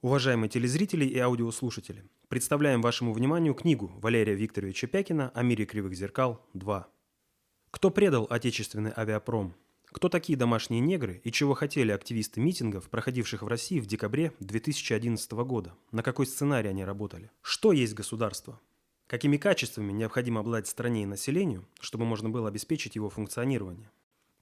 Уважаемые телезрители и аудиослушатели, представляем вашему вниманию книгу Валерия Викторовича Пякина «О мире кривых зеркал 2». Кто предал отечественный авиапром? Кто такие домашние негры и чего хотели активисты митингов, проходивших в России в декабре 2011 года? На какой сценарий они работали? Что есть государство? Какими качествами необходимо обладать стране и населению, чтобы можно было обеспечить его функционирование?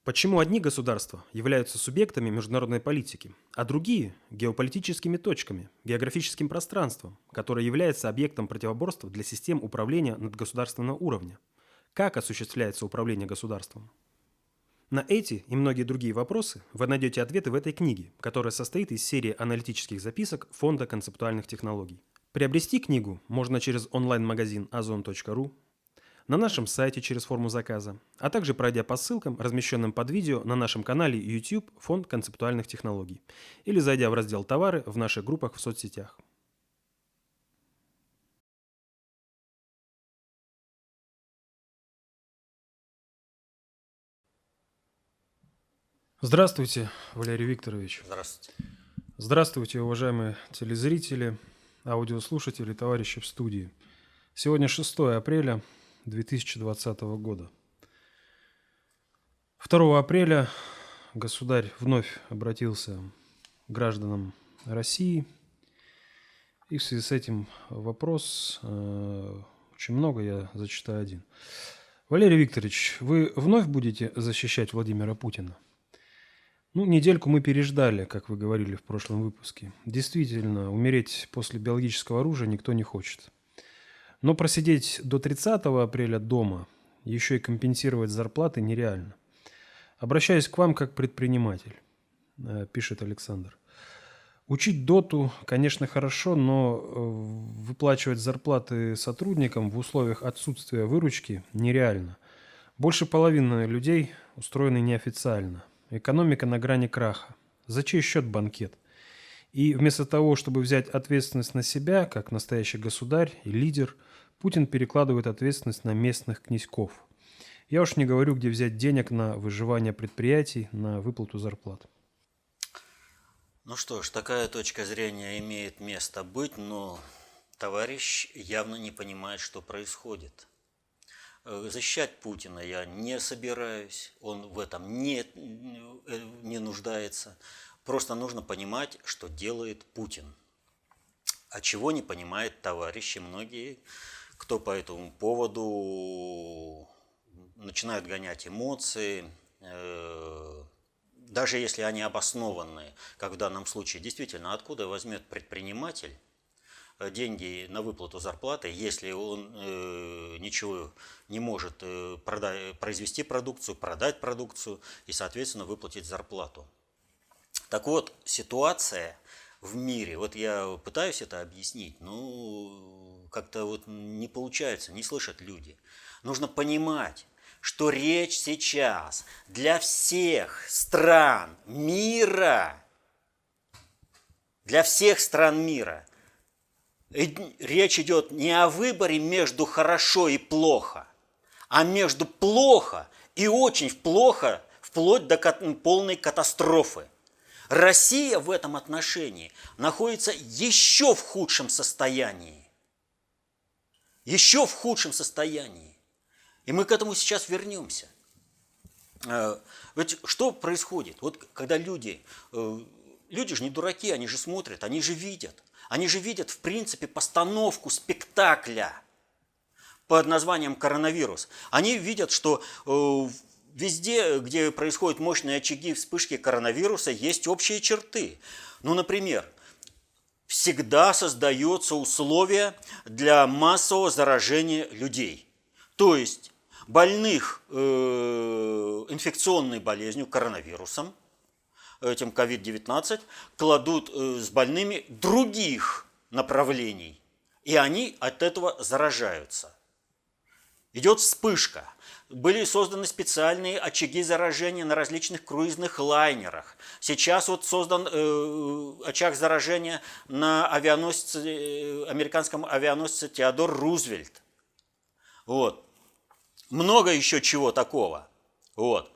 Почему одни государства являются субъектами международной политики, а другие – геополитическими точками, географическим пространством, которое является объектом противоборства для систем управления надгосударственного уровня? Как осуществляется управление государством? На эти и многие другие вопросы вы найдете ответы в этой книге, которая состоит из серии аналитических записок Фонда концептуальных технологий. Приобрести книгу можно через онлайн-магазин ozon.ru, на нашем сайте через форму заказа, а также пройдя по ссылкам, размещенным под видео на нашем канале YouTube Фонд концептуальных технологий или зайдя в раздел «Товары» в наших группах в соцсетях. Здравствуйте, Валерий Викторович. Здравствуйте. Здравствуйте, уважаемые телезрители, аудиослушатели, товарищи в студии. Сегодня 6 апреля 2020 года. 2 апреля государь вновь обратился к гражданам России. И в связи с этим вопрос, э, очень много, я зачитаю один. Валерий Викторович, вы вновь будете защищать Владимира Путина? Ну, недельку мы переждали, как вы говорили в прошлом выпуске. Действительно, умереть после биологического оружия никто не хочет. Но просидеть до 30 апреля дома, еще и компенсировать зарплаты нереально. Обращаюсь к вам как предприниматель, э, пишет Александр. Учить доту, конечно, хорошо, но э, выплачивать зарплаты сотрудникам в условиях отсутствия выручки нереально. Больше половины людей устроены неофициально. Экономика на грани краха. За чей счет банкет? И вместо того, чтобы взять ответственность на себя, как настоящий государь и лидер, Путин перекладывает ответственность на местных князьков. Я уж не говорю, где взять денег на выживание предприятий, на выплату зарплат. Ну что ж, такая точка зрения имеет место быть, но товарищ явно не понимает, что происходит. Э, защищать Путина я не собираюсь, он в этом не, э, не нуждается. Просто нужно понимать, что делает Путин. А чего не понимают товарищи многие, кто по этому поводу начинают гонять эмоции, э, даже если они обоснованные, как в данном случае, действительно, откуда возьмет предприниматель э, деньги на выплату зарплаты, если он э, ничего не может продать, произвести продукцию, продать продукцию и, соответственно, выплатить зарплату. Так вот, ситуация в мире, вот я пытаюсь это объяснить, но как-то вот не получается, не слышат люди. Нужно понимать, что речь сейчас для всех стран мира, для всех стран мира, речь идет не о выборе между хорошо и плохо, а между плохо и очень плохо, вплоть до полной катастрофы – Россия в этом отношении находится еще в худшем состоянии. Еще в худшем состоянии. И мы к этому сейчас вернемся. Э, ведь что происходит? Вот когда люди, э, люди же не дураки, они же смотрят, они же видят. Они же видят, в принципе, постановку спектакля под названием коронавирус. Они видят, что э, везде, где происходят мощные очаги вспышки коронавируса, есть общие черты. Ну, например, всегда создаются условия для массового заражения людей. То есть больных э, инфекционной болезнью, коронавирусом, этим COVID-19, кладут э, с больными других направлений, и они от этого заражаются. Идет вспышка – были созданы специальные очаги заражения на различных круизных лайнерах. Сейчас вот создан э, очаг заражения на авианосце, э, американском авианосце Теодор Рузвельт. Вот. Много еще чего такого. Вот.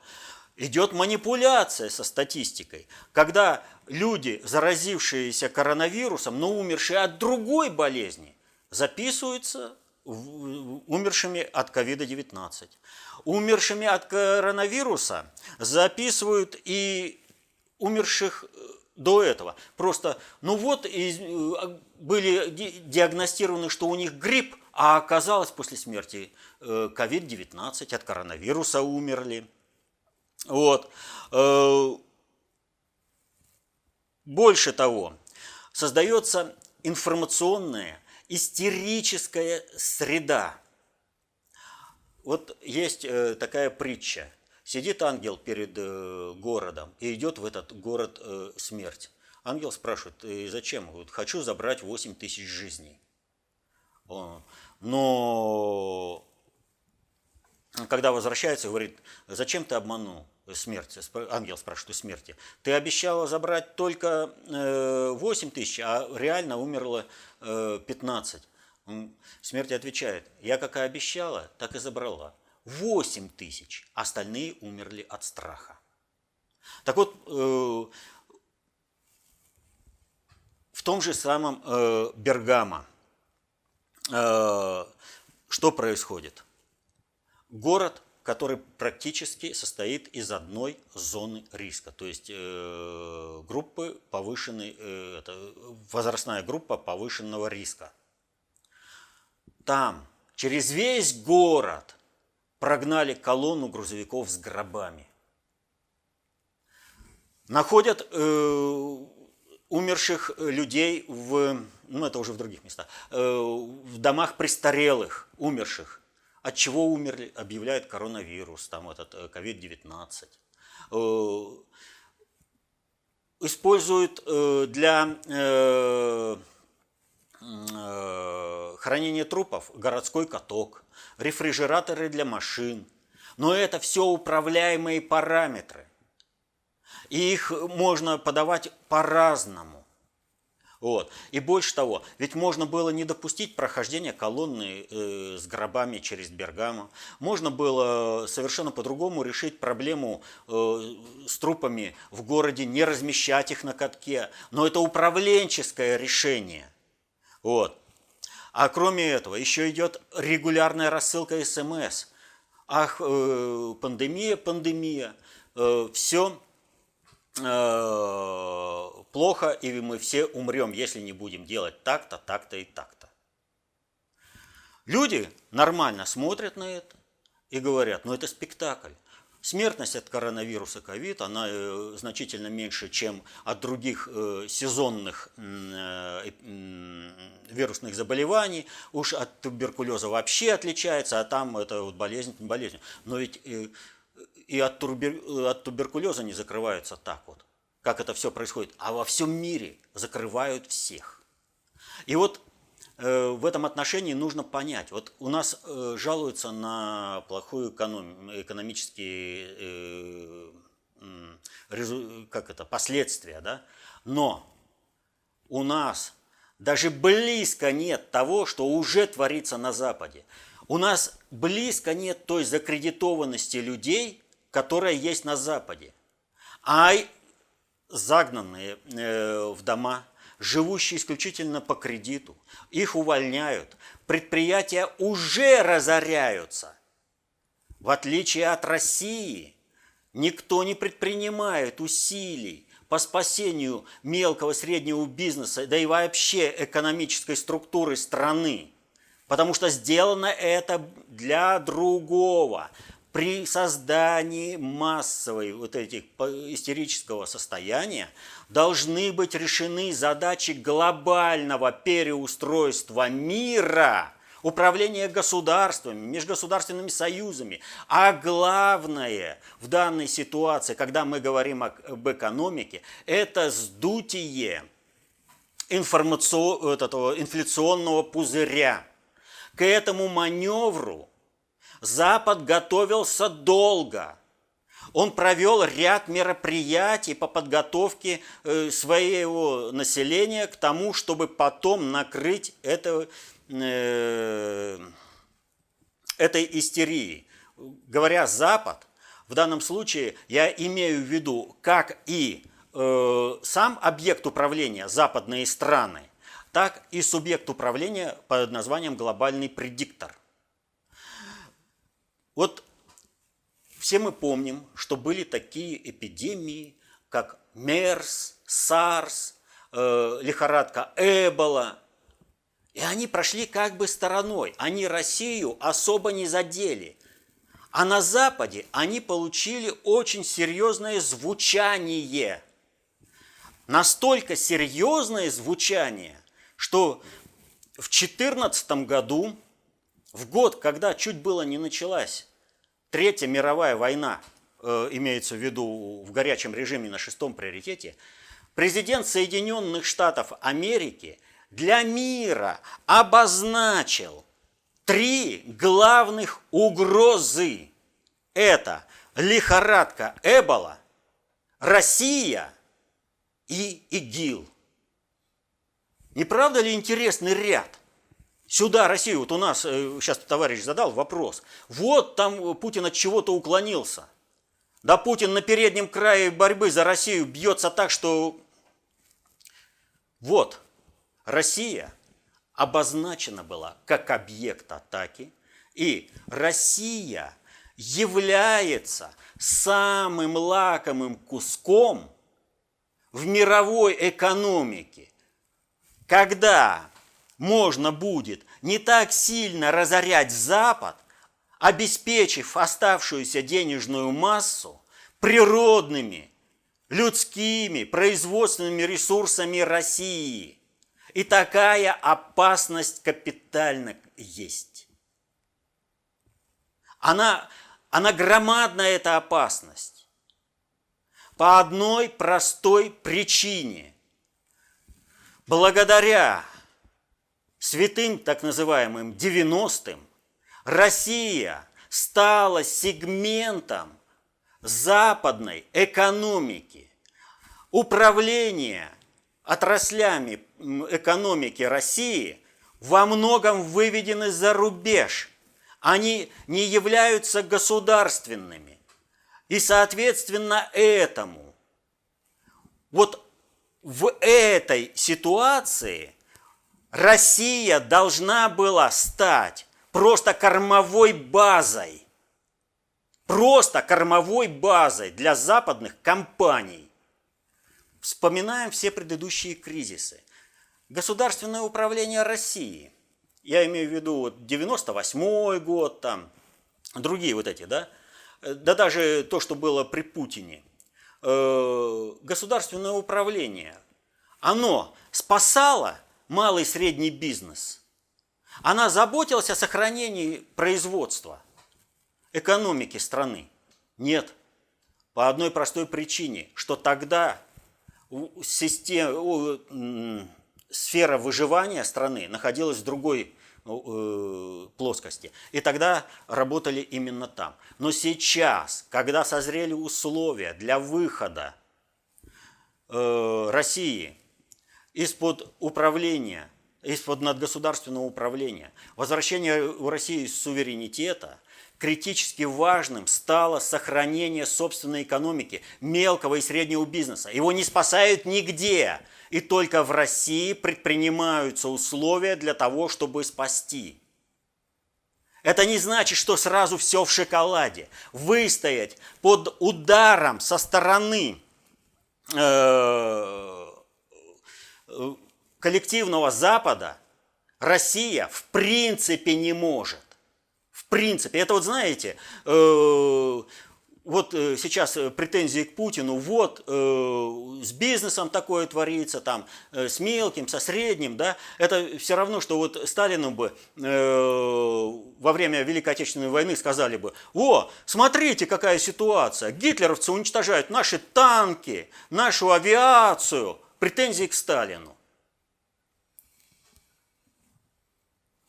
идет манипуляция со статистикой, когда люди, заразившиеся коронавирусом, но умершие от другой болезни, записываются умершими от ковида-19. Умершими от коронавируса записывают и умерших э, до этого. Просто, ну вот, э, были диагностированы, что у них грипп, а оказалось после смерти COVID-19, э, от коронавируса умерли. Вот. Больше того, создается информационная истерическая среда. Вот есть э, такая притча. Сидит ангел перед э, городом и идет в этот город э, смерть. Ангел спрашивает, зачем? Говорит, хочу забрать 8 тысяч жизней. Но когда возвращается, говорит, зачем ты обманул? Смерти, ангел спрашивает у смерти, ты обещала забрать только 8 э, тысяч, а реально умерло 15. Э, смерть отвечает, я как и обещала, так и забрала. 8 тысяч, остальные умерли от страха. Так вот, э, в том же самом Бергамо что происходит? Город который практически состоит из одной зоны риска, то есть э, группы повышенной, э, это возрастная группа повышенного риска. Там через весь город прогнали колонну грузовиков с гробами. Находят э, умерших людей в, ну это уже в других местах, э, в домах престарелых, умерших от чего умерли, объявляет коронавирус, там этот COVID-19. Э, э, используют э, для хранения трупов городской каток, рефрижераторы для машин. Но это все управляемые параметры. И их можно подавать по-разному. Вот. И больше того, ведь можно было не допустить прохождения колонны э, с гробами через Бергамо. Можно было совершенно по-другому решить проблему э, с трупами в городе, не размещать их на катке. Но это управленческое решение. Вот. А кроме этого, еще идет регулярная рассылка СМС. Ах, э, пандемия, пандемия. Э, все плохо, и мы все умрем, если не будем делать так-то, так-то и так-то. Люди нормально смотрят на это и говорят, ну это спектакль. Смертность от коронавируса ковид, она э, значительно меньше, чем от других э, сезонных вирусных заболеваний. Уж от туберкулеза вообще отличается, а там это вот болезнь, болезнь. Но ведь и от, турбер, от туберкулеза не закрываются так вот, как это все происходит, а во всем мире закрывают всех. И вот э, в этом отношении нужно понять, вот у нас э, жалуются на плохую эконом, экономические э, э, как это, последствия, да? но у нас даже близко нет того, что уже творится на Западе. У нас близко нет той закредитованности людей, которая есть на Западе. А загнанные э, в дома, живущие исключительно по кредиту, их увольняют, предприятия уже разоряются. В отличие от России, никто не предпринимает усилий по спасению мелкого среднего бизнеса, да и вообще экономической структуры страны. Потому что сделано это для другого при создании массовой вот этих истерического состояния должны быть решены задачи глобального переустройства мира, управления государствами, межгосударственными союзами. А главное в данной ситуации, когда мы говорим об экономике, это сдутие информацион... этого инфляционного пузыря. К этому маневру Запад готовился долго. Он провел ряд мероприятий по подготовке э, своего населения к тому, чтобы потом накрыть это, э, этой истерией. Говоря Запад, в данном случае я имею в виду как и э, сам объект управления западные страны, так и субъект управления под названием глобальный предиктор. Вот все мы помним, что были такие эпидемии, как МЕРС, САРС, э, лихорадка Эбола. И они прошли как бы стороной. Они Россию особо не задели. А на Западе они получили очень серьезное звучание. Настолько серьезное звучание, что в 2014 году, в год, когда чуть было не началась Третья мировая война, э, имеется в виду в горячем режиме на шестом приоритете, президент Соединенных Штатов Америки для мира обозначил три главных угрозы. Это лихорадка Эбола, Россия и ИГИЛ. Не правда ли интересный ряд? Сюда, Россию, вот у нас, сейчас э, товарищ задал вопрос, вот там Путин от чего-то уклонился. Да Путин на переднем крае борьбы за Россию бьется так, что вот, Россия обозначена была как объект атаки, и Россия является самым лакомым куском в мировой экономике, когда можно будет не так сильно разорять Запад, обеспечив оставшуюся денежную массу природными, людскими, производственными ресурсами России. И такая опасность капитально есть. Она, она громадная, эта опасность. По одной простой причине. Благодаря святым так называемым 90-м, Россия стала сегментом западной экономики. Управление отраслями экономики России во многом выведены за рубеж. Они не являются государственными. И, соответственно, этому, вот в этой ситуации – Россия должна была стать просто кормовой базой. Просто кормовой базой для западных компаний. Вспоминаем все предыдущие кризисы. Государственное управление России. Я имею в виду вот 98 год, там, другие вот эти, да? Да даже то, что было при Путине. Э, государственное управление, оно спасало малый и средний бизнес. Она заботилась о сохранении производства, экономики страны. Нет. По одной простой причине, что тогда система, сфера выживания страны находилась в другой э, плоскости. И тогда работали именно там. Но сейчас, когда созрели условия для выхода э, России из-под управления, из-под надгосударственного управления, возвращение в России суверенитета, критически важным стало сохранение собственной экономики, мелкого и среднего бизнеса. Его не спасают нигде, и только в России предпринимаются условия для того, чтобы спасти. Это не значит, что сразу все в шоколаде. Выстоять под ударом со стороны э, коллективного Запада Россия в принципе не может. В принципе. Это вот знаете, э, вот э, сейчас претензии к Путину, вот э, с бизнесом такое творится, там, с мелким, со средним, да, это все равно, что вот Сталину бы во время Великой Отечественной войны сказали бы, о, смотрите, какая ситуация, гитлеровцы уничтожают наши танки, нашу авиацию, претензии к Сталину.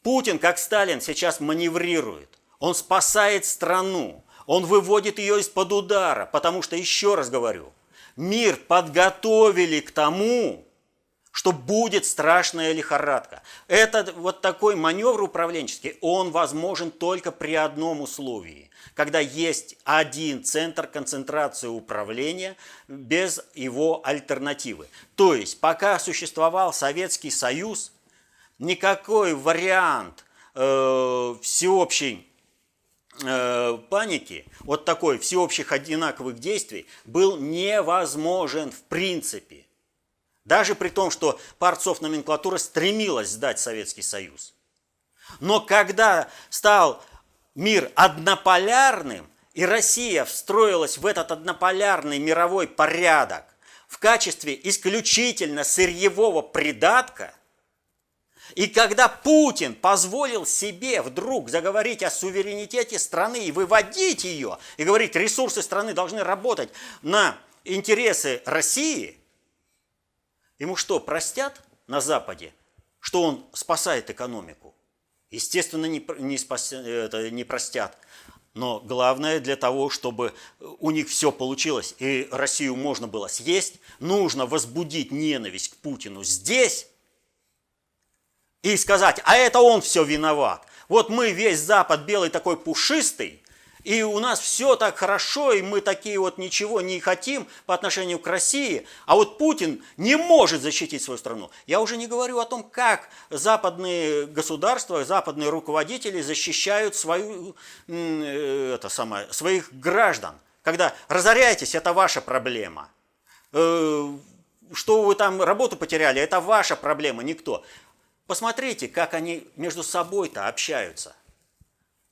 Путин, как Сталин, сейчас маневрирует. Он спасает страну. Он выводит ее из-под удара. Потому что, еще раз говорю, мир подготовили к тому, что будет страшная лихорадка. Это вот такой маневр управленческий, он возможен только при одном условии, когда есть один центр концентрации управления без его альтернативы. То есть, пока существовал Советский Союз, никакой вариант э, всеобщей э, паники, вот такой всеобщих одинаковых действий, был невозможен в принципе. Даже при том, что Парцов номенклатура стремилась сдать Советский Союз. Но когда стал мир однополярным, и Россия встроилась в этот однополярный мировой порядок в качестве исключительно сырьевого придатка, и когда Путин позволил себе вдруг заговорить о суверенитете страны и выводить ее, и говорить, ресурсы страны должны работать на интересы России – Ему что, простят на Западе, что он спасает экономику? Естественно, не, не, спас, это, не простят. Но главное для того, чтобы у них все получилось и Россию можно было съесть, нужно возбудить ненависть к Путину здесь и сказать, а это он все виноват. Вот мы весь Запад белый такой пушистый, и у нас все так хорошо, и мы такие вот ничего не хотим по отношению к России, а вот Путин не может защитить свою страну. Я уже не говорю о том, как западные государства, западные руководители защищают свою, э, это самое, своих граждан. Когда разоряетесь, это ваша проблема. Э, что вы там работу потеряли, это ваша проблема, никто. Посмотрите, как они между собой-то общаются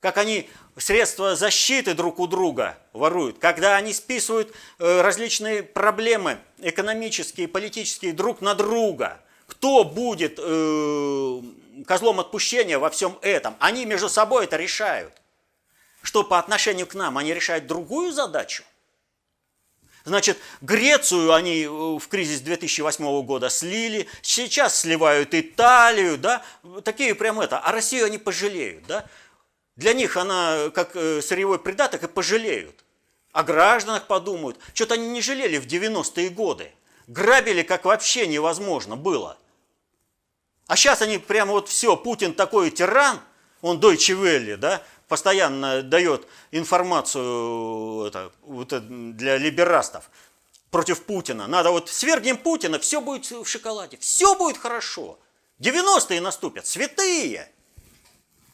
как они средства защиты друг у друга воруют, когда они списывают э, различные проблемы экономические, политические друг на друга. Кто будет э, козлом отпущения во всем этом? Они между собой это решают. Что по отношению к нам? Они решают другую задачу? Значит, Грецию они э, в кризис 2008 года слили, сейчас сливают Италию, да, такие прям это, а Россию они пожалеют, да. Для них она как э, сырьевой придаток и пожалеют. О гражданах подумают. Что-то они не жалели в 90-е годы. Грабили как вообще невозможно было. А сейчас они прямо вот все, Путин такой тиран, он Deutsche Welle, да, постоянно дает информацию это, вот, для либерастов против Путина. Надо вот свергнем Путина, все будет в шоколаде, все будет хорошо. 90-е наступят, святые.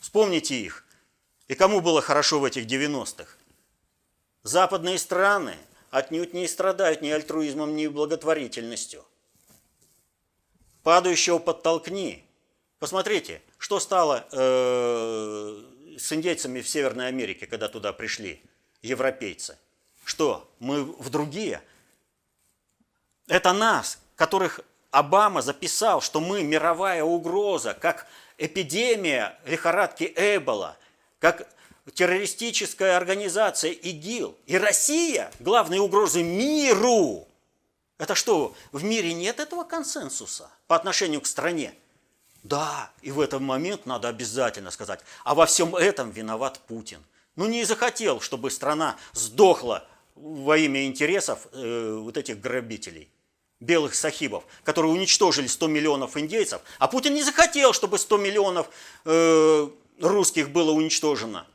Вспомните их. И кому было хорошо в этих 90-х? Западные страны отнюдь не страдают ни альтруизмом, ни благотворительностью. Падающего подтолкни. Посмотрите, что стало э, с индейцами в Северной Америке, когда туда пришли европейцы. Что, мы в другие? Это нас, которых Обама записал, что мы мировая угроза, как эпидемия лихорадки Эбола – как террористическая организация ИГИЛ и Россия главные угрозы миру. Это что, в мире нет этого консенсуса по отношению к стране? Да, и в этот момент надо обязательно сказать, а во всем этом виноват Путин. Ну не захотел, чтобы страна сдохла во имя интересов э, вот этих грабителей, белых сахибов, которые уничтожили 100 миллионов индейцев, а Путин не захотел, чтобы 100 миллионов э, русских было уничтожено.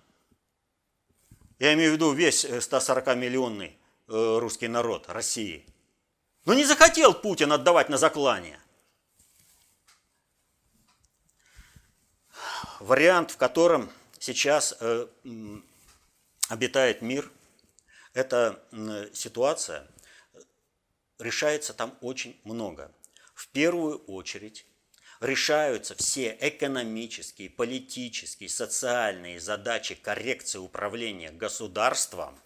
Я имею в виду весь 140-миллионный э, э, русский народ России. Но не захотел Путин отдавать на заклание. Вариант, в котором сейчас э, обитает мир, эта ситуация решается там очень много. В первую очередь решаются все экономические, политические, социальные задачи коррекции управления государством,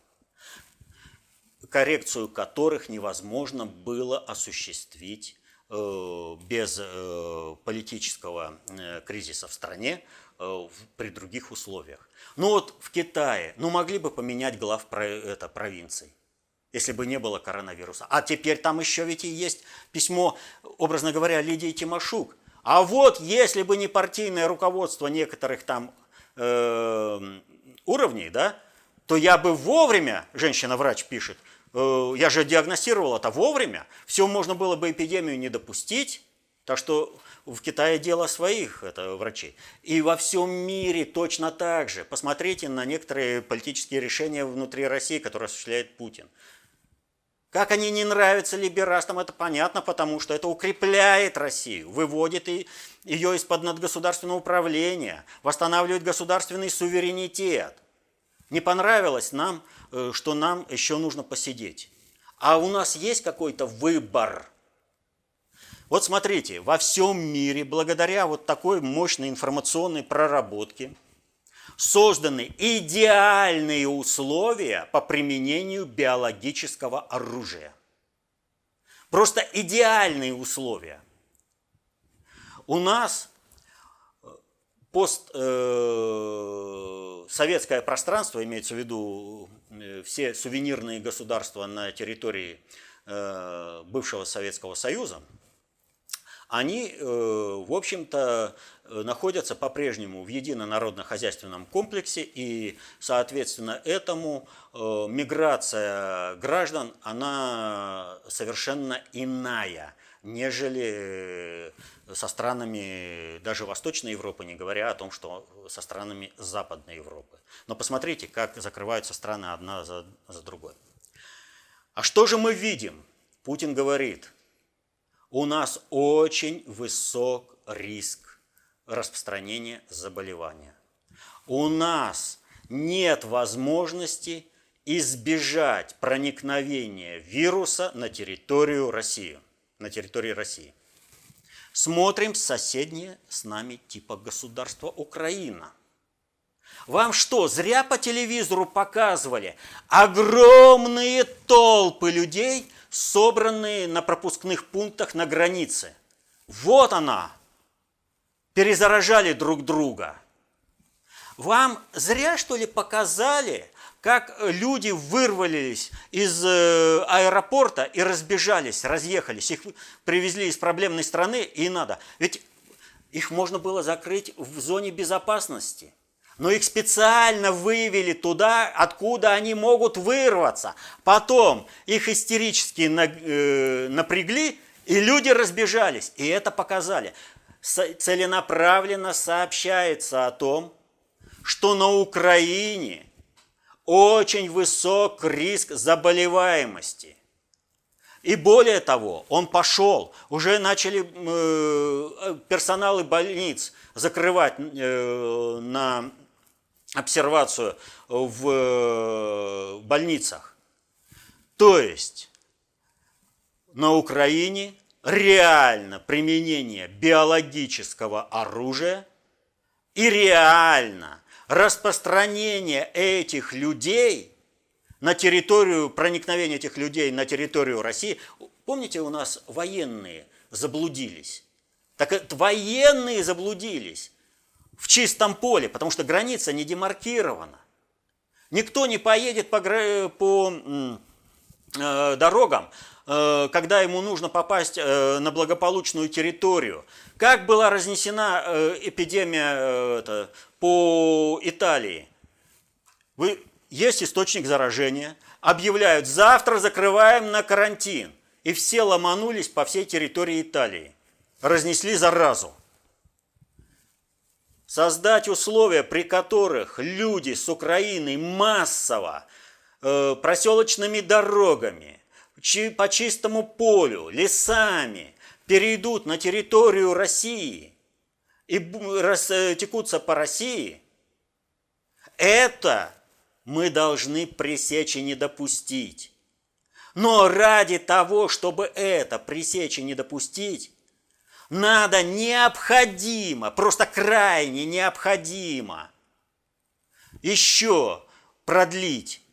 коррекцию которых невозможно было осуществить э, без э, политического э, кризиса в стране при других условиях. Ну вот в Китае, ну могли бы поменять глав это, провинций если бы не было коронавируса. А теперь там еще ведь и есть письмо, образно говоря, Лидии Тимошук, а вот если бы не партийное руководство некоторых там э, уровней, да, то я бы вовремя, женщина-врач пишет, э, я же диагностировал это вовремя, все можно было бы эпидемию не допустить, Так что в Китае дело своих это врачей. И во всем мире точно так же. Посмотрите на некоторые политические решения внутри России, которые осуществляет Путин. Как они не нравятся либерастам, это понятно, потому что это укрепляет Россию, выводит ее из-под надгосударственного управления, восстанавливает государственный суверенитет. Не понравилось нам, э, что нам еще нужно посидеть. А у нас есть какой-то выбор. Вот смотрите, во всем мире, благодаря вот такой мощной информационной проработке – созданы идеальные условия по применению биологического оружия. Просто идеальные условия. У нас э, постсоветское э, пространство, имеется в виду э, все сувенирные государства на территории бывшего Советского Союза, они, в общем-то, находятся по-прежнему в едино-народно-хозяйственном комплексе, и, соответственно, этому э, миграция граждан, она совершенно иная, нежели со странами даже Восточной Европы, не говоря о том, что со странами Западной Европы. Но посмотрите, как закрываются страны одна за, за другой. А что же мы видим? Путин говорит – у нас очень высок риск распространения заболевания. У нас нет возможности избежать проникновения вируса на территорию России. На территории России. Смотрим соседнее с нами типа государства Украина. Вам что, зря по телевизору показывали огромные толпы людей, собранные на пропускных пунктах на границе. Вот она. Перезаражали друг друга. Вам зря, что ли, показали, как люди вырвались из э, аэропорта и разбежались, разъехались. Их привезли из проблемной страны и надо. Ведь их можно было закрыть в зоне безопасности – но их специально вывели туда, откуда они могут вырваться. Потом их истерически э, напрягли, и люди разбежались. И это показали. Целенаправленно сообщается о том, что на Украине очень высок риск заболеваемости. И более того, он пошел, уже начали э, персоналы больниц закрывать э, на обсервацию в э, больницах. То есть на Украине реально применение биологического оружия и реально распространение этих людей на территорию, проникновение этих людей на территорию России. Помните, у нас военные заблудились? Так военные заблудились в чистом поле, потому что граница не демаркирована. Никто не поедет по, по э, дорогам, когда ему нужно попасть э, на благополучную территорию. Как была разнесена э, эпидемия э, по Италии? Вы, есть источник заражения, объявляют, завтра закрываем на карантин. И все ломанулись по всей территории Италии. Разнесли заразу создать условия, при которых люди с Украины массово э, проселочными дорогами, по чистому полю, лесами перейдут на территорию России и растекутся по России, это мы должны пресечь и не допустить. Но ради того, чтобы это пресечь и не допустить, надо необходимо, просто крайне необходимо еще продлить э,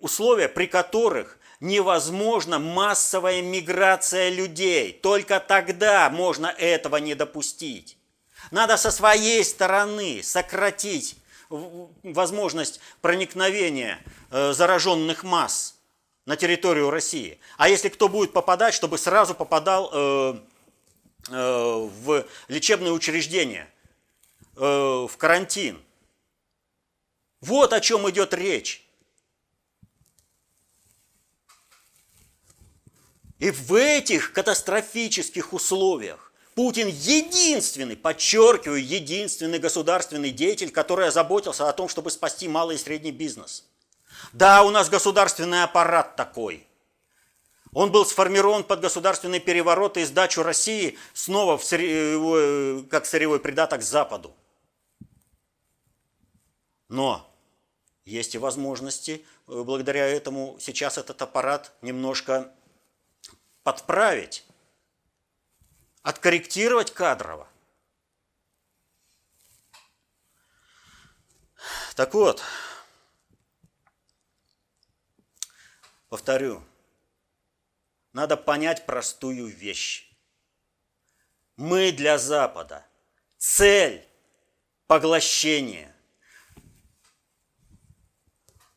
условия, при которых невозможна массовая миграция людей. Только тогда можно этого не допустить. Надо со своей стороны сократить возможность проникновения э, зараженных масс на территорию России. А если кто будет попадать, чтобы сразу попадал э, э, в лечебное учреждение, э, в карантин. Вот о чем идет речь. И в этих катастрофических условиях Путин единственный, подчеркиваю, единственный государственный деятель, который озаботился о том, чтобы спасти малый и средний бизнес. Да, у нас государственный аппарат такой. Он был сформирован под государственный переворот и сдачу России снова в сырьевой, как сырьевой придаток Западу. Но есть и возможности, э, благодаря этому сейчас этот аппарат немножко подправить, откорректировать кадрово. Так вот, повторю, надо понять простую вещь. Мы для Запада цель поглощения.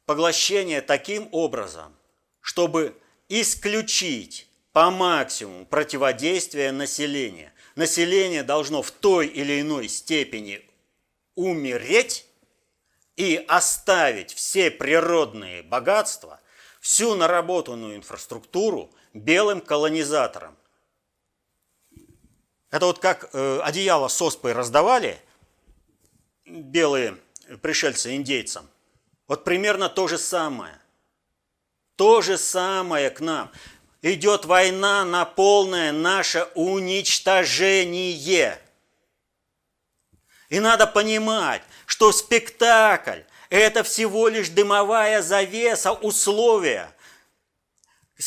Поглощение таким образом, чтобы исключить по максимуму противодействия населения. Население должно в той или иной степени умереть и оставить все природные богатства, всю наработанную инфраструктуру белым колонизаторам. Это вот как э, одеяло с оспой раздавали белые пришельцы индейцам. Вот примерно то же самое. То же самое к нам идет война на полное наше уничтожение. И надо понимать, что спектакль – это всего лишь дымовая завеса условия,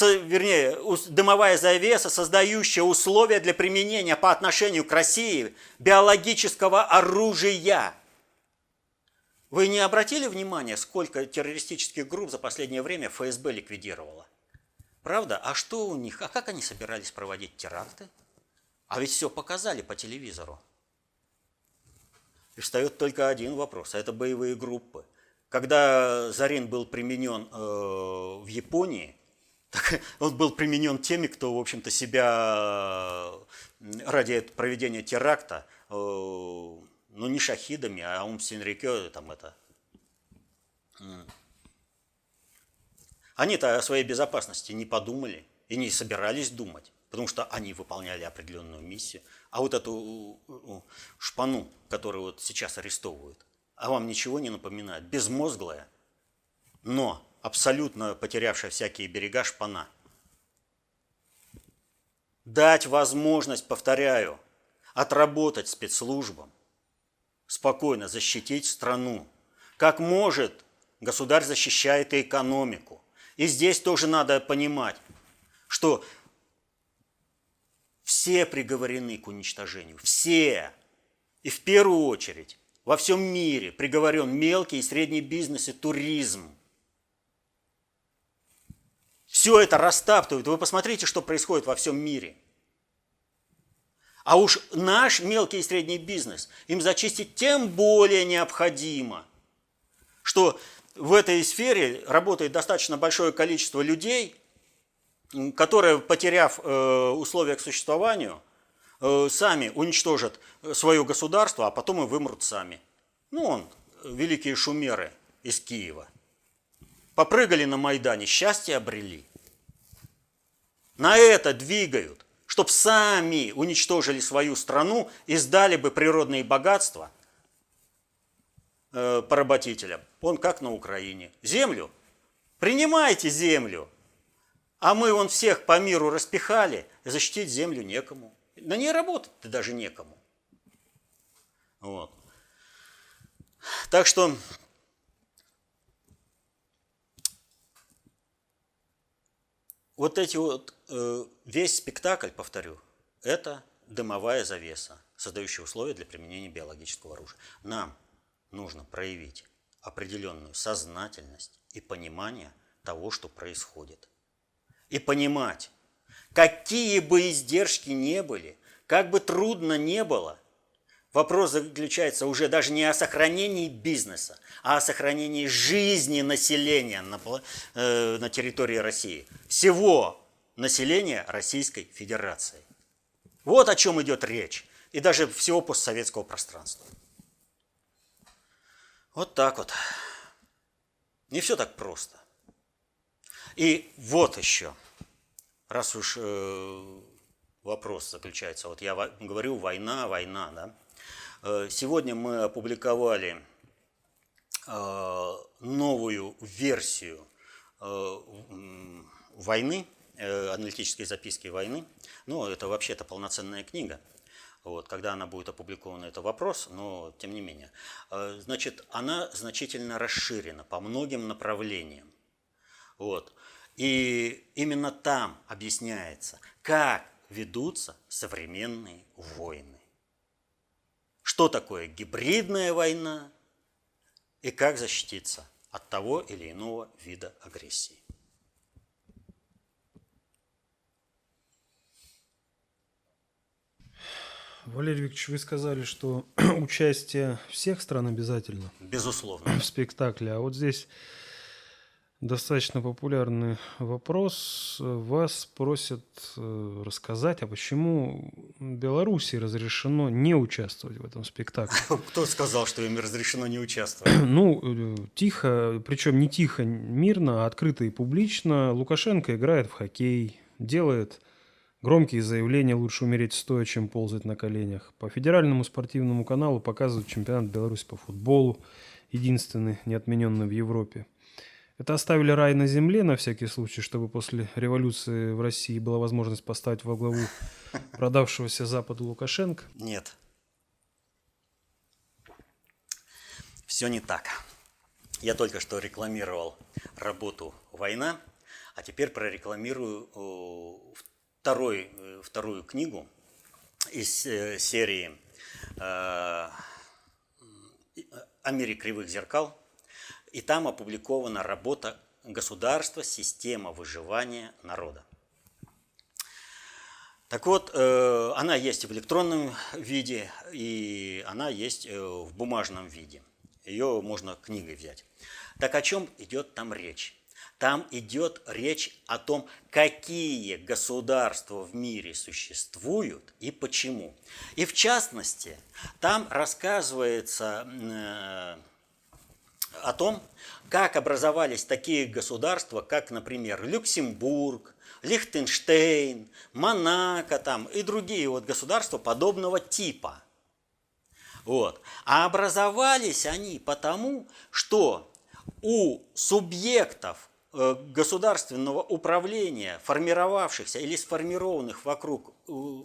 вернее, дымовая завеса, создающая условия для применения по отношению к России биологического оружия. Вы не обратили внимания, сколько террористических групп за последнее время ФСБ ликвидировало? Правда? А что у них? А как они собирались проводить теракты? А ведь все показали по телевизору. И встает только один вопрос, а это боевые группы. Когда Зарин был применен э, в Японии, так он был применен теми, кто, в общем-то, себя ради проведения теракта, э, ну, не шахидами, а Ум Синрикё, там это, они-то о своей безопасности не подумали и не собирались думать, потому что они выполняли определенную миссию. А вот эту шпану, которую вот сейчас арестовывают, а вам ничего не напоминает? Безмозглая, но абсолютно потерявшая всякие берега шпана. Дать возможность, повторяю, отработать спецслужбам, спокойно защитить страну. Как может, государь защищает и экономику. И здесь тоже надо понимать, что все приговорены к уничтожению. Все. И в первую очередь во всем мире приговорен мелкий и средний бизнес и туризм. Все это растаптывают. Вы посмотрите, что происходит во всем мире. А уж наш мелкий и средний бизнес им зачистить тем более необходимо, что в этой сфере работает достаточно большое количество людей, которые, потеряв э, условия к существованию, э, сами уничтожат свое государство, а потом и вымрут сами. Ну, он, великие шумеры из Киева. Попрыгали на Майдане, счастье обрели. На это двигают, чтобы сами уничтожили свою страну и сдали бы природные богатства – э, поработителям. Он как на Украине. Землю. Принимайте землю. А мы вон всех по миру распихали, защитить землю некому. На ней работать даже некому. Вот. Так что вот эти вот, э, весь спектакль, повторю, это дымовая завеса, создающая условия для применения биологического оружия. Нам нужно проявить определенную сознательность и понимание того, что происходит. И понимать, какие бы издержки не были, как бы трудно не было, вопрос заключается уже даже не о сохранении бизнеса, а о сохранении жизни населения на, э, на территории России. Всего населения Российской Федерации. Вот о чем идет речь. И даже всего постсоветского пространства. Вот так вот. Не все так просто. И вот еще. раз уж э, вопрос заключается, вот я говорю война, война, да. Э, сегодня мы опубликовали э, новую версию войны, аналитические записки войны. Ну, это вообще-то полноценная книга. Вот, когда она будет опубликована, это вопрос, но тем не менее. Значит, она значительно расширена по многим направлениям. Вот. И именно там объясняется, как ведутся современные войны. Что такое гибридная война и как защититься от того или иного вида агрессии. Валерий Викторович, вы сказали, что участие всех стран обязательно. Безусловно. В спектакле. А вот здесь достаточно популярный вопрос. Вас просят э, рассказать, а почему Беларуси разрешено не участвовать в этом спектакле? Кто сказал, что им разрешено не участвовать? Ну, э, тихо, причем не тихо, мирно, а открыто и публично. Лукашенко играет в хоккей, делает громкие заявления «лучше умереть стоя, чем ползать на коленях». По федеральному спортивному каналу показывают чемпионат Беларуси по футболу, единственный, не отмененный в Европе. Это оставили рай на земле на всякий случай, чтобы после революции в России была возможность поставить во главу продавшегося Западу Лукашенко? Нет. Все не так. Я только что рекламировал работу «Война», а теперь прорекламирую второй, э, вторую книгу из э, серии э, «О мире кривых зеркал», и там опубликована работа «Государство. Система выживания народа». Так вот, она есть в электронном виде, и она есть в бумажном виде. Ее можно книгой взять. Так о чем идет там речь? Там идет речь о том, какие государства в мире существуют и почему. И в частности, там рассказывается э, о том, как образовались такие государства, как, например, Люксембург, Лихтенштейн, Монако там, и другие вот государства подобного типа. Вот. А образовались они потому, что у субъектов государственного управления, формировавшихся или сформированных вокруг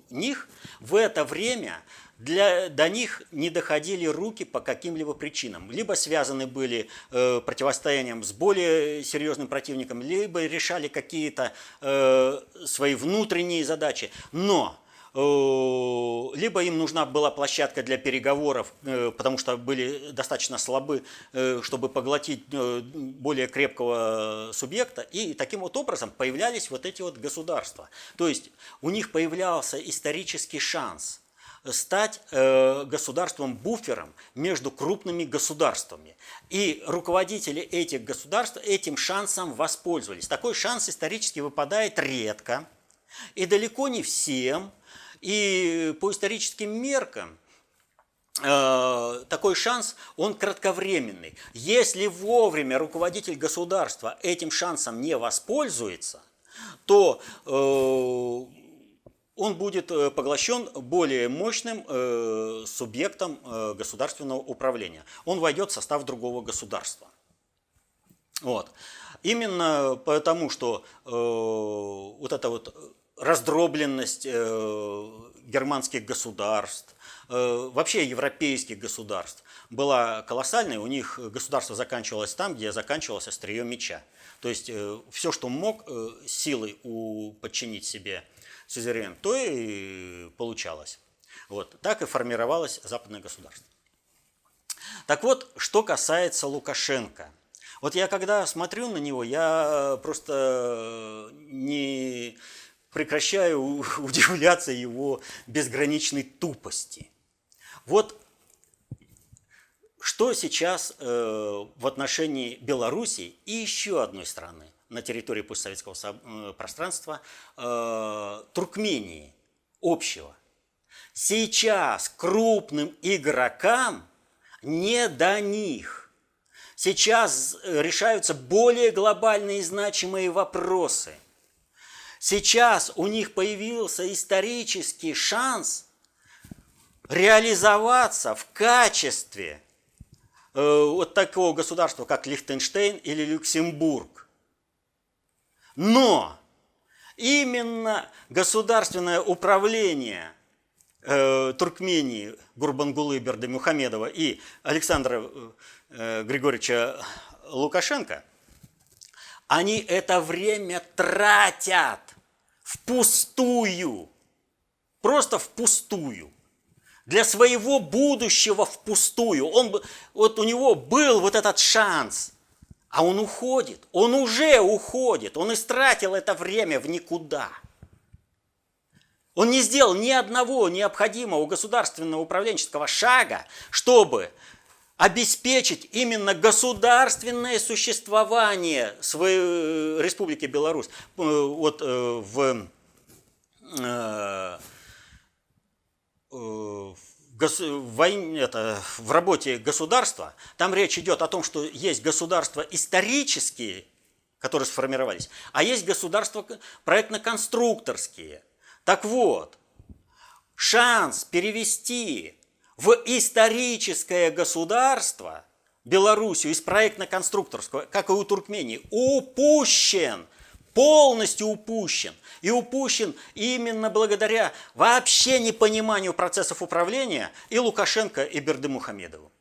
них, в это время для, до них не доходили руки по каким-либо причинам. Либо связаны были э, противостоянием с более серьезным противником, либо решали какие-то э, свои внутренние задачи. Но э, либо им нужна была площадка для переговоров, э, потому что были достаточно слабы, э, чтобы поглотить более крепкого субъекта, и таким вот образом появлялись вот эти вот государства. То есть у них появлялся исторический шанс – стать э, государством-буфером между крупными государствами. И руководители этих государств этим шансом воспользовались. Такой шанс исторически выпадает редко, и далеко не всем. И по историческим меркам э, такой шанс, он кратковременный. Если вовремя руководитель государства этим шансом не воспользуется, то э, он будет э, поглощен более мощным субъектом государственного управления. Он войдет в состав другого государства. Вот. Именно потому, что э, вот эта вот раздробленность э, германских государств, э, вообще европейских государств была колоссальной. У них государство заканчивалось там, где заканчивалось острие меча. То есть э, все, что мог силой у, подчинить себе – сюзерен, то и получалось. Вот. Так и формировалось западное государство. Так вот, что касается Лукашенко. Вот я когда смотрю на него, я просто не прекращаю удивляться его безграничной тупости. Вот что сейчас э, в отношении Беларуси и еще одной страны на территории постсоветского э, пространства э, Туркмении общего. Сейчас крупным игрокам не до них. Сейчас решаются более глобальные и значимые вопросы. Сейчас у них появился исторический шанс реализоваться в качестве э, вот такого государства, как Лихтенштейн или Люксембург. Но именно государственное управление э, Туркмении Гурбангулы Бердымухамедова и Александра э, Григорьевича Лукашенко, они это время тратят впустую, просто впустую для своего будущего впустую. Он, вот у него был вот этот шанс, а он уходит, он уже уходит, он истратил это время в никуда. Он не сделал ни одного необходимого государственного управленческого шага, чтобы обеспечить именно государственное существование своей э, Республики Беларусь. Э, вот э, в в, войне, это, в работе государства, там речь идет о том, что есть государства исторические, которые сформировались, а есть государства проектно-конструкторские. Так вот, шанс перевести в историческое государство Белоруссию из проектно-конструкторского, как и у Туркмении, упущен, полностью упущен – и упущен именно благодаря вообще непониманию процессов управления и Лукашенко, и Бердымухамедову.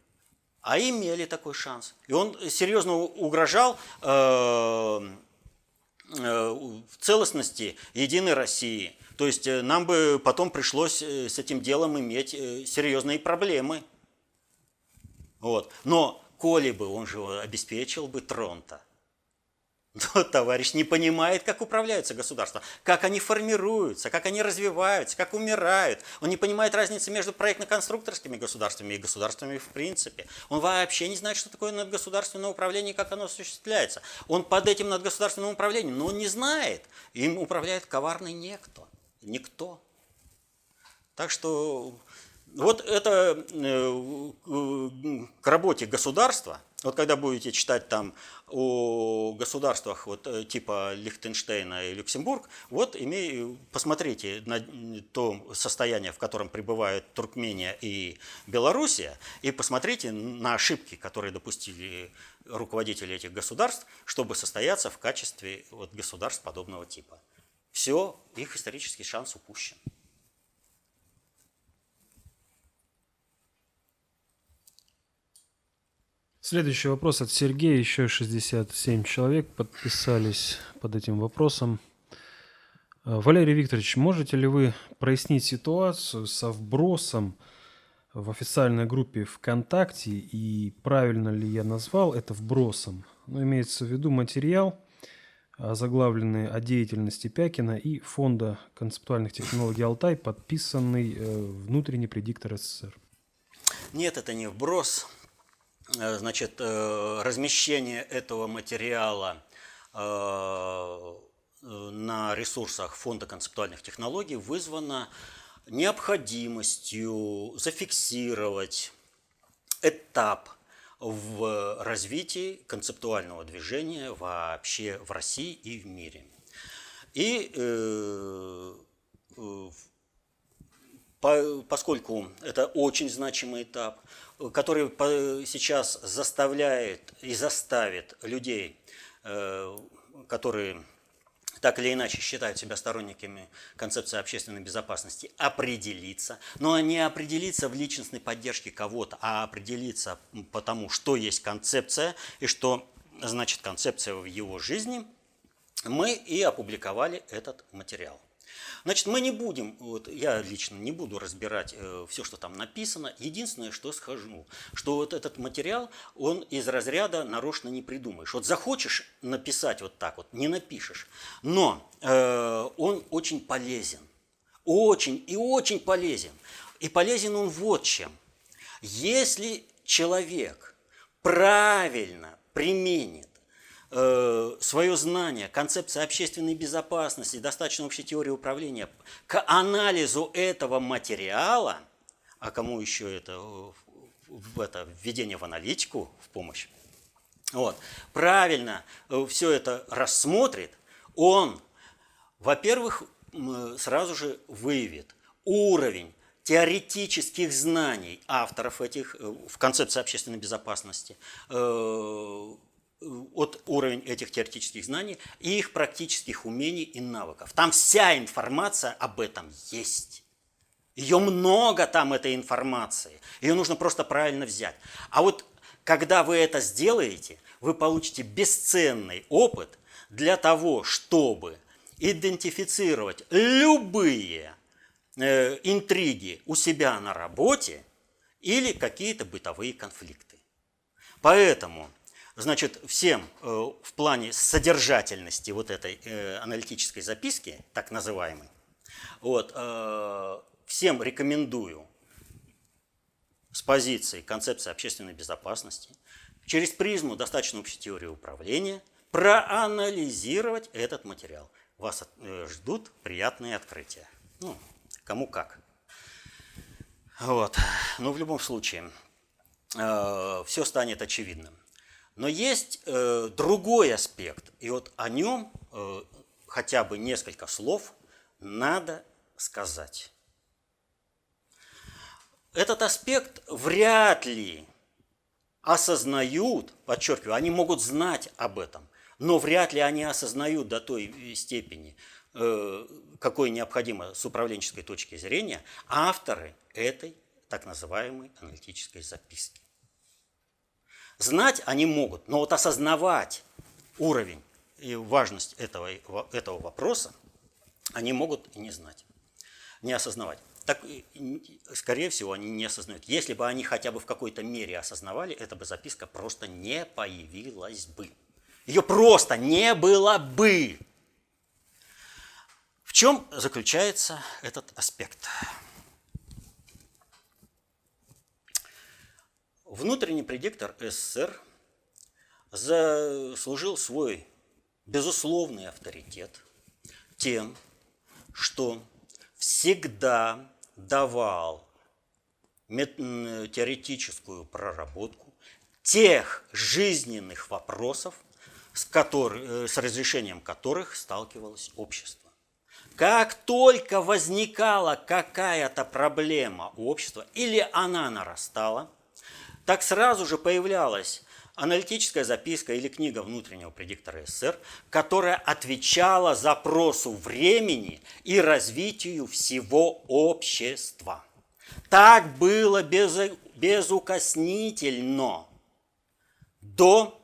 А имели такой шанс. И он серьезно угрожал э, э, целостности единой России. То есть э, нам бы потом пришлось с этим делом иметь серьезные проблемы. Вот. Но коли бы он же обеспечил бы трон-то, товарищ не понимает, как управляются государства, как они формируются, как они развиваются, как умирают. Он не понимает разницы между проектно-конструкторскими государствами и государствами в принципе. Он вообще не знает, что такое надгосударственное управление и как оно осуществляется. Он под этим надгосударственным управлением, но он не знает. Им управляет коварный некто. Никто. Так что вот это э, к работе государства, вот когда будете читать там о государствах вот, э, типа Лихтенштейна и Люксембург, вот имей, посмотрите на то состояние, в котором пребывают Туркмения и Белоруссия, и посмотрите на ошибки, которые допустили руководители этих государств, чтобы состояться в качестве вот, государств подобного типа. Все, их исторический шанс упущен. Следующий вопрос от Сергея. Еще 67 человек подписались под этим вопросом. Валерий Викторович, можете ли вы прояснить ситуацию со вбросом в официальной группе ВКонтакте и правильно ли я назвал это вбросом? Ну, имеется в виду материал, заглавленный о деятельности Пякина и Фонда концептуальных технологий Алтай, подписанный э, внутренний предиктор СССР. Нет, это не вброс. Э, значит, э, размещение этого материала на ресурсах Фонда концептуальных технологий вызвано необходимостью зафиксировать этап в развитии концептуального движения вообще в России и в мире. И э, по, поскольку это очень значимый этап, который сейчас заставляет и заставит людей, э, которые так или иначе считают себя сторонниками концепции общественной безопасности, определиться, но не определиться в личностной поддержке кого-то, а определиться по тому, что есть концепция и что значит концепция в его жизни, мы и опубликовали этот материал. Значит, мы не будем, вот я лично не буду разбирать э, все, что там написано. Единственное, что схожу, что вот этот материал, он из разряда нарочно не придумаешь. Вот захочешь написать вот так вот, не напишешь. Но э, он очень полезен. Очень и очень полезен. И полезен он вот чем. Если человек правильно применит свое знание, концепция общественной безопасности, достаточно общей теории управления. К анализу этого материала, а кому еще это, в это введение в аналитику в помощь, вот, правильно э, все это рассмотрит, он во-первых, сразу же выявит уровень теоретических знаний авторов этих э, в концепции общественной безопасности, э, от уровень этих теоретических знаний и их практических умений и навыков. Там вся информация об этом есть. Ее много там, этой информации. Ее нужно просто правильно взять. А вот когда вы это сделаете, вы получите бесценный опыт для того, чтобы идентифицировать любые э, интриги у себя на работе или какие-то бытовые конфликты. Поэтому Значит, всем э, в плане содержательности вот этой э, аналитической записки, так называемой, вот, э, всем рекомендую с позиции концепции общественной безопасности через призму достаточно общей теории управления проанализировать этот материал. Вас ждут приятные открытия. Ну, кому как. Вот. Но в любом случае, все станет очевидным. Но есть э, другой аспект, и вот о нем э, хотя бы несколько слов надо сказать. Этот аспект вряд ли осознают, подчеркиваю, они могут знать об этом, но вряд ли они осознают до той степени, э, какой необходимо с управленческой точки зрения, авторы этой так называемой аналитической записки. Знать они могут, но вот осознавать уровень и важность этого, этого вопроса они могут и не знать, не осознавать. Так, скорее всего, они не осознают. Если бы они хотя бы в какой-то мере осознавали, эта бы записка просто не появилась бы. Ее просто не было бы. В чем заключается этот аспект? Внутренний предиктор СССР заслужил свой безусловный авторитет тем, что всегда давал теоретическую проработку тех жизненных вопросов, с, который, э, с разрешением которых сталкивалось общество. Как только возникала какая-то проблема у общества или она нарастала, так сразу же появлялась аналитическая записка или книга внутреннего предиктора СССР, которая отвечала запросу времени и развитию всего общества. Так было без, безукоснительно до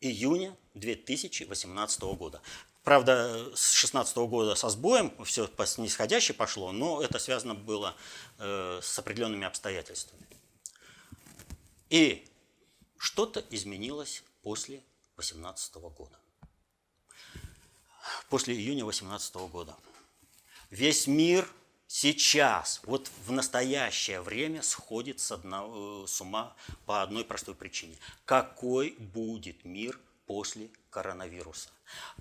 июня 2018 года. Правда, с 2016 года со сбоем все по снисходящей пошло, но это связано было э, с определенными обстоятельствами. И что-то изменилось после 18 года. После июня 18 года. Весь мир сейчас, вот в настоящее время сходит с, одного, э, с ума по одной простой причине. Какой будет мир после коронавируса?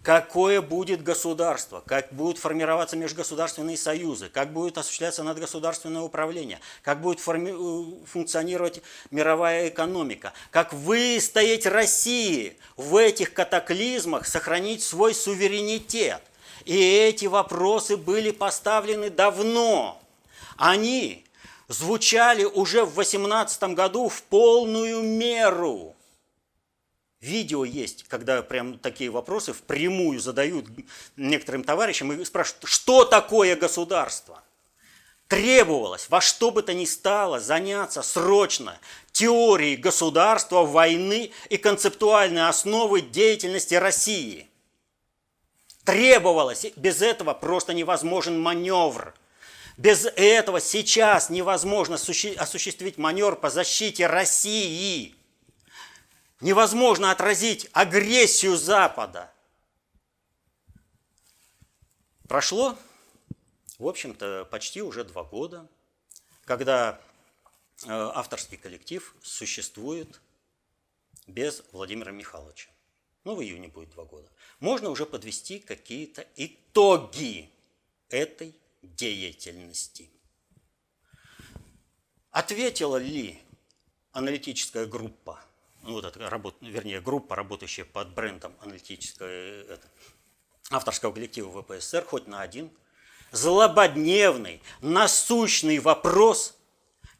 Какое будет государство? Как будут формироваться межгосударственные союзы? Как будет осуществляться надгосударственное управление? Как будет форми... Э, функционировать мировая экономика? Как выстоять России в этих катаклизмах, сохранить свой суверенитет? И эти вопросы были поставлены давно. Они звучали уже в 2018 году в полную меру. Видео есть, когда прям такие вопросы впрямую задают некоторым товарищам и спрашивают, что такое государство? Требовалось во что бы то ни стало заняться срочно теорией государства, войны и концептуальной основы деятельности России. Требовалось, без этого просто невозможен маневр. Без этого сейчас невозможно осуществить маневр по защите России. Невозможно отразить агрессию Запада. Прошло, в общем-то, почти уже два года, когда э, авторский коллектив существует без Владимира Михайловича. Ну, в июне будет два года. Можно уже подвести какие-то итоги этой деятельности. Ответила ли аналитическая группа ну, вот эта работа, вернее, группа, работающая под брендом аналитическая, это, авторского коллектива ВПСР, хоть на один, злободневный, насущный вопрос,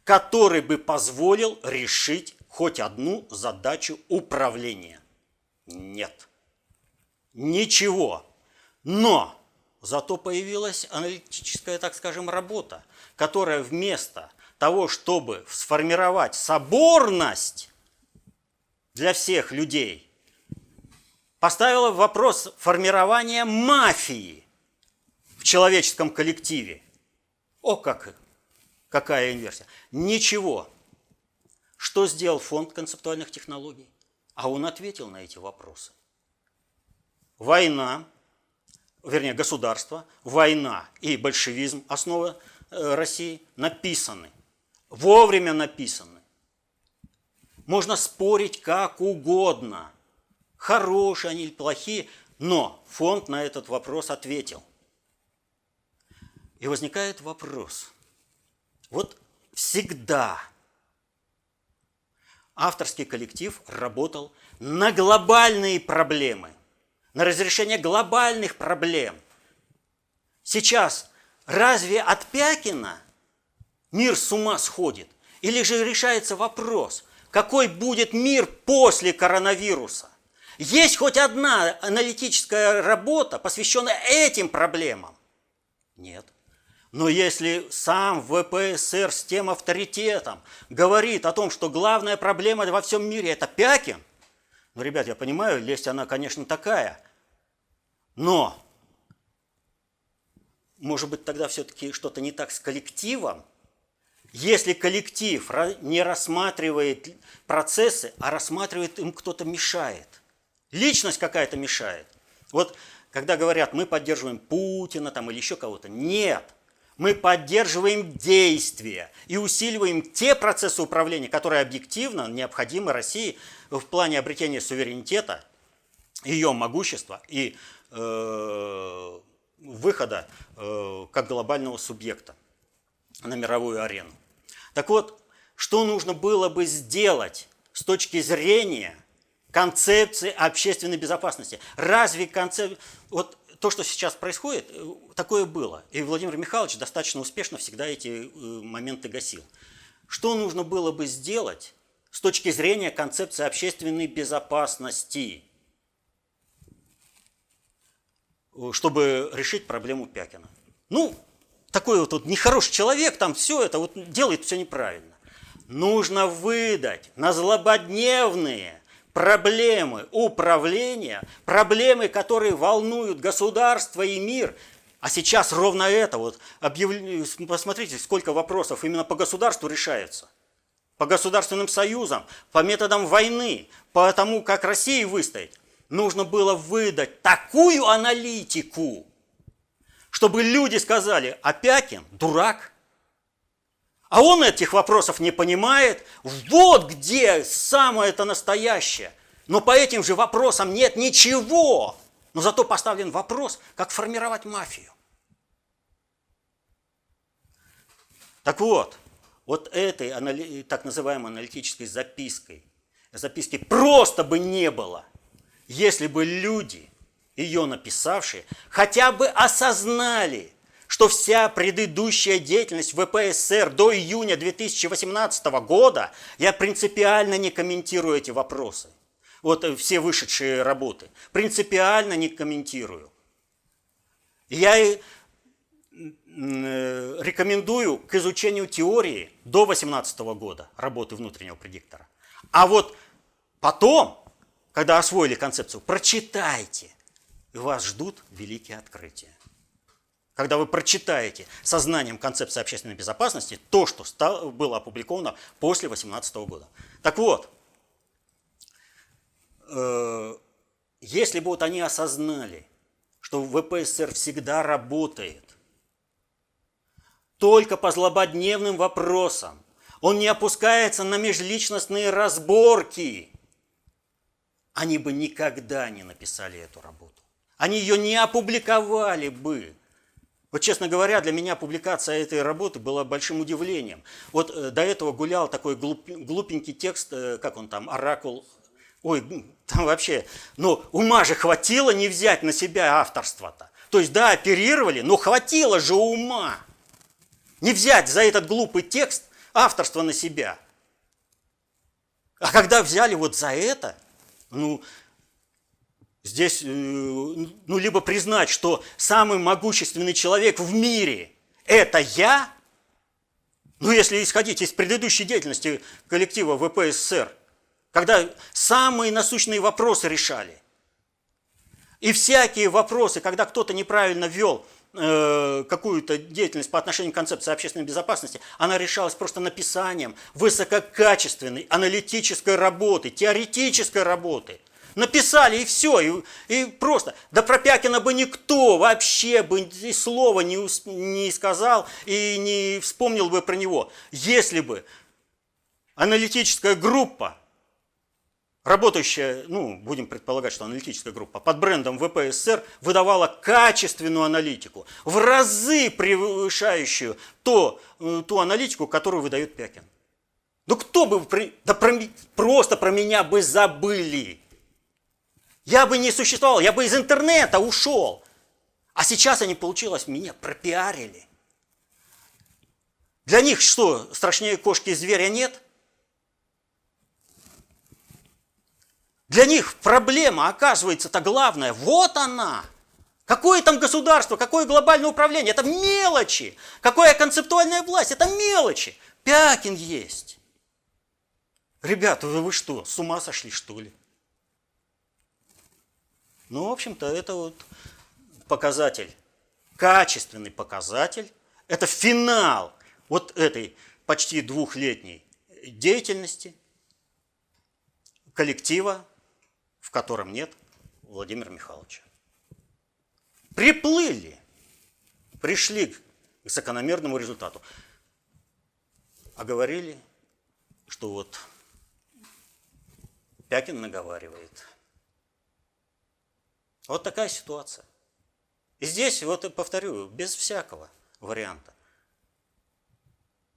который бы позволил решить хоть одну задачу управления. Нет. Ничего. Но зато появилась аналитическая, так скажем, работа, которая вместо того, чтобы сформировать соборность для всех людей, поставила вопрос формирования мафии в человеческом коллективе. О, как, какая инверсия. Ничего. Что сделал фонд концептуальных технологий? А он ответил на эти вопросы. Война, вернее, государство, война и большевизм, основа э, России, написаны. Вовремя написаны. Можно спорить как угодно. Хорошие они или плохие, но фонд на этот вопрос ответил. И возникает вопрос. Вот всегда авторский коллектив работал на глобальные проблемы, на разрешение глобальных проблем. Сейчас разве от Пякина мир с ума сходит? Или же решается вопрос, какой будет мир после коронавируса? Есть хоть одна аналитическая работа, посвященная этим проблемам? Нет. Но если сам ВПСР с тем авторитетом говорит о том, что главная проблема во всем мире – это Пякин, ну, ребят, я понимаю, лесть она, конечно, такая, но, может быть, тогда все-таки что-то не так с коллективом, если коллектив не рассматривает процессы, а рассматривает им кто-то мешает, личность какая-то мешает. Вот когда говорят, мы поддерживаем Путина там, или еще кого-то, нет. Мы поддерживаем действия и усиливаем те процессы управления, которые объективно необходимы России в плане обретения суверенитета, ее могущества и э, выхода э, как глобального субъекта на мировую арену. Так вот, что нужно было бы сделать с точки зрения концепции общественной безопасности? Разве концепция... Вот то, что сейчас происходит, э, такое было. И Владимир Михайлович достаточно успешно всегда эти э, моменты гасил. Что нужно было бы сделать с точки зрения концепции общественной безопасности, э, чтобы решить проблему Пякина? Ну, такой вот, вот нехороший человек, там все это вот делает все неправильно. Нужно выдать на злободневные проблемы управления, проблемы, которые волнуют государство и мир. А сейчас ровно это, вот, объяв... посмотрите, сколько вопросов именно по государству решается. По государственным союзам, по методам войны, по тому, как России выстоять. Нужно было выдать такую аналитику, чтобы люди сказали, Опякин дурак – а он этих вопросов не понимает. Вот где самое это настоящее. Но по этим же вопросам нет ничего. Но зато поставлен вопрос, как формировать мафию. Так вот, вот этой так называемой аналитической запиской, записки просто бы не было, если бы люди, ее написавшие, хотя бы осознали, что вся предыдущая деятельность ВПСР до июня 2018 года, я принципиально не комментирую эти вопросы. Вот э, все вышедшие работы. Принципиально не комментирую. Я э, рекомендую к изучению теории до 2018 года работы внутреннего предиктора. А вот потом, когда освоили концепцию, прочитайте, и вас ждут великие открытия когда вы прочитаете сознанием концепции общественной безопасности то, что стало, было опубликовано после 2018 года. Так вот, э, если бы вот они осознали, что ВПСР всегда работает только по злободневным вопросам, он не опускается на межличностные разборки, они бы никогда не написали эту работу. Они ее не опубликовали бы. Вот, честно говоря, для меня публикация этой работы была большим удивлением. Вот э, до этого гулял такой глуп, глупенький текст, э, как он там, «Оракул», Ой, там вообще, ну, ума же хватило не взять на себя авторство-то. То есть, да, оперировали, но хватило же ума не взять за этот глупый текст авторство на себя. А когда взяли вот за это, ну, здесь, э, ну, либо признать, что самый могущественный человек в мире – это я, ну, если исходить из предыдущей деятельности коллектива ВПССР, когда самые насущные вопросы решали, и всякие вопросы, когда кто-то неправильно вел э, какую-то деятельность по отношению к концепции общественной безопасности, она решалась просто написанием высококачественной аналитической работы, теоретической работы. Написали и все, и, и просто. Да про Пякина бы никто вообще бы и слова не, не сказал и не вспомнил бы про него, если бы аналитическая группа работающая, ну, будем предполагать, что аналитическая группа под брендом ВПСР выдавала качественную аналитику, в разы превышающую то, э, ту аналитику, которую выдает Пякин. Ну кто бы, да про, просто про меня бы забыли. Я бы не существовал, я бы из интернета ушел. А сейчас они, получилось, меня пропиарили. Для них что, страшнее кошки и зверя нет? Для них проблема, оказывается-то главная, вот она. Какое там государство, какое глобальное управление, это мелочи. Какая концептуальная власть, это мелочи. Пякин есть. Ребята, вы, вы что, с ума сошли, что ли? Ну, в общем-то, это вот показатель, качественный показатель. Это финал вот этой почти двухлетней деятельности коллектива в котором нет Владимира Михайловича. Приплыли, пришли к закономерному результату. А говорили, что вот Пякин наговаривает. Вот такая ситуация. И здесь, вот повторю, без всякого варианта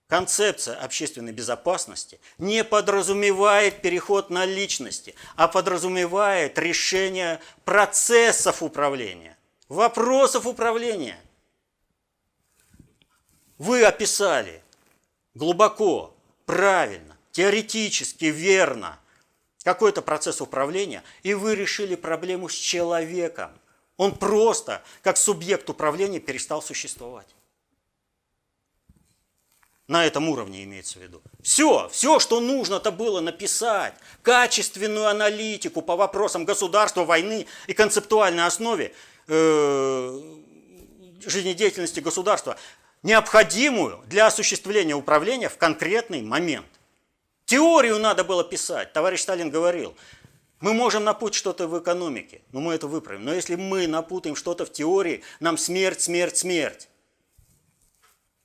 концепция общественной безопасности не подразумевает переход на личности, а подразумевает решение процессов управления, вопросов управления. Вы описали глубоко, правильно, теоретически верно какой-то процесс управления, и вы решили проблему с человеком. Он просто, как субъект управления, перестал существовать. На этом уровне имеется в виду. Все, все, что нужно-то было написать, качественную аналитику по вопросам государства, войны и концептуальной основе э, жизнедеятельности государства, необходимую для осуществления управления в конкретный момент. Теорию надо было писать. Товарищ Сталин говорил, мы можем напутать что-то в экономике, но мы это выправим. Но если мы напутаем что-то в теории, нам смерть, смерть, смерть.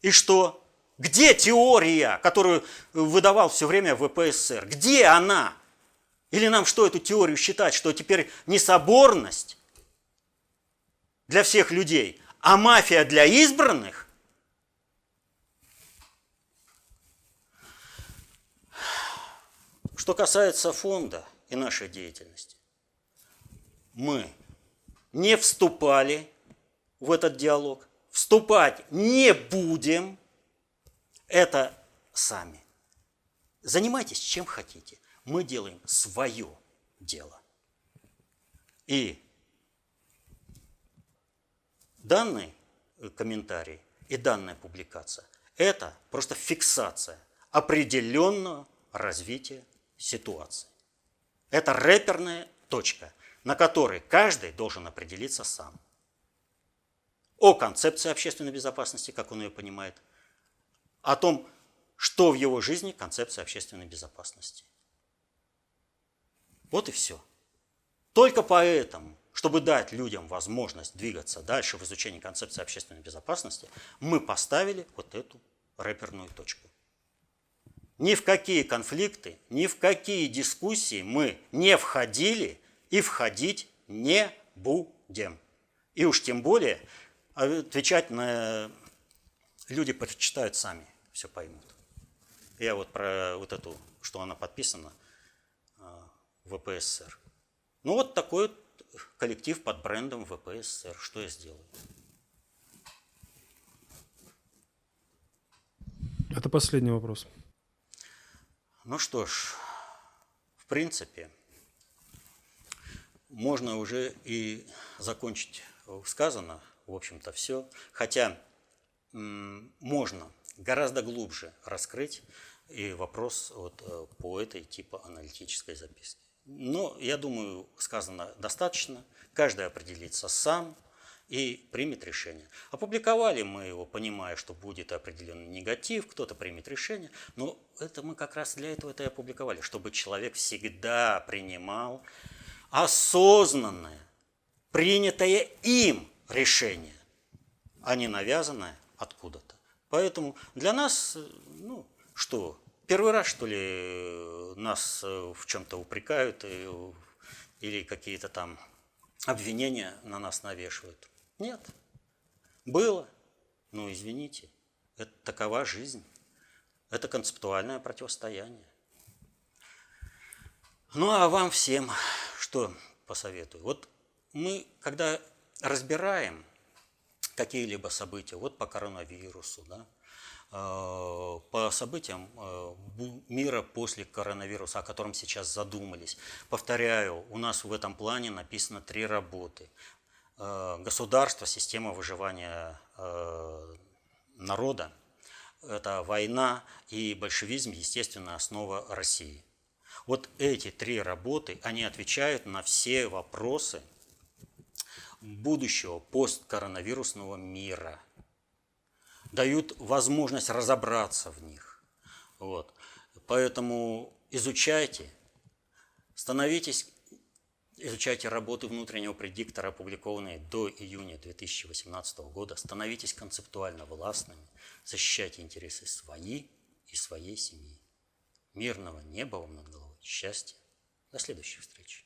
И что? Где теория, которую выдавал все время ВПСР? Где она? Или нам что, эту теорию считать, что теперь не соборность для всех людей, а мафия для избранных? Что касается фонда и нашей деятельности, мы не вступали в этот диалог, вступать не будем – это сами. Занимайтесь чем хотите. Мы делаем свое дело. И данный комментарий и данная публикация – это просто фиксация определенного развития ситуации. Это рэперная точка, на которой каждый должен определиться сам. О концепции общественной безопасности, как он ее понимает – о том, что в его жизни концепция общественной безопасности. Вот и все. Только поэтому, чтобы дать людям возможность двигаться дальше в изучении концепции общественной безопасности, мы поставили вот эту рэперную точку. Ни в какие конфликты, ни в какие дискуссии мы не входили и входить не будем. И уж тем более отвечать на люди прочитают сами все поймут. Я вот про вот эту, что она подписана, а, ВПСР. Ну вот такой коллектив под брендом ВПСР. Что я сделаю? Это последний вопрос. Ну что ж, в принципе, можно уже и закончить сказано, в общем-то, все. Хотя можно гораздо глубже раскрыть и вопрос вот э, по этой типа аналитической записке. Но я думаю, сказано достаточно. Каждый определится сам и примет решение. Опубликовали мы его, понимая, что будет определенный негатив, кто-то примет решение. Но это мы как раз для этого это и опубликовали, чтобы человек всегда принимал осознанное, принятое им решение, а не навязанное откуда-то. Поэтому для нас, ну, что, первый раз, что ли, нас в чем-то упрекают или какие-то там обвинения на нас навешивают? Нет. Было. Ну, извините, это такова жизнь. Это концептуальное противостояние. Ну, а вам всем что посоветую? Вот мы, когда разбираем какие-либо события, вот по коронавирусу, да, э, по событиям э, мира после коронавируса, о котором сейчас задумались. Повторяю, у нас в этом плане написано три работы. Э, государство, система выживания народа, это война и большевизм, естественно, основа России. Вот эти три работы, они отвечают на все вопросы – будущего посткоронавирусного мира. Дают возможность разобраться в них. Вот. Поэтому изучайте, становитесь, изучайте работы внутреннего предиктора, опубликованные до июня 2018 года, становитесь концептуально властными, защищайте интересы свои и своей семьи. Мирного неба вам над головой, счастья. До следующей встречи.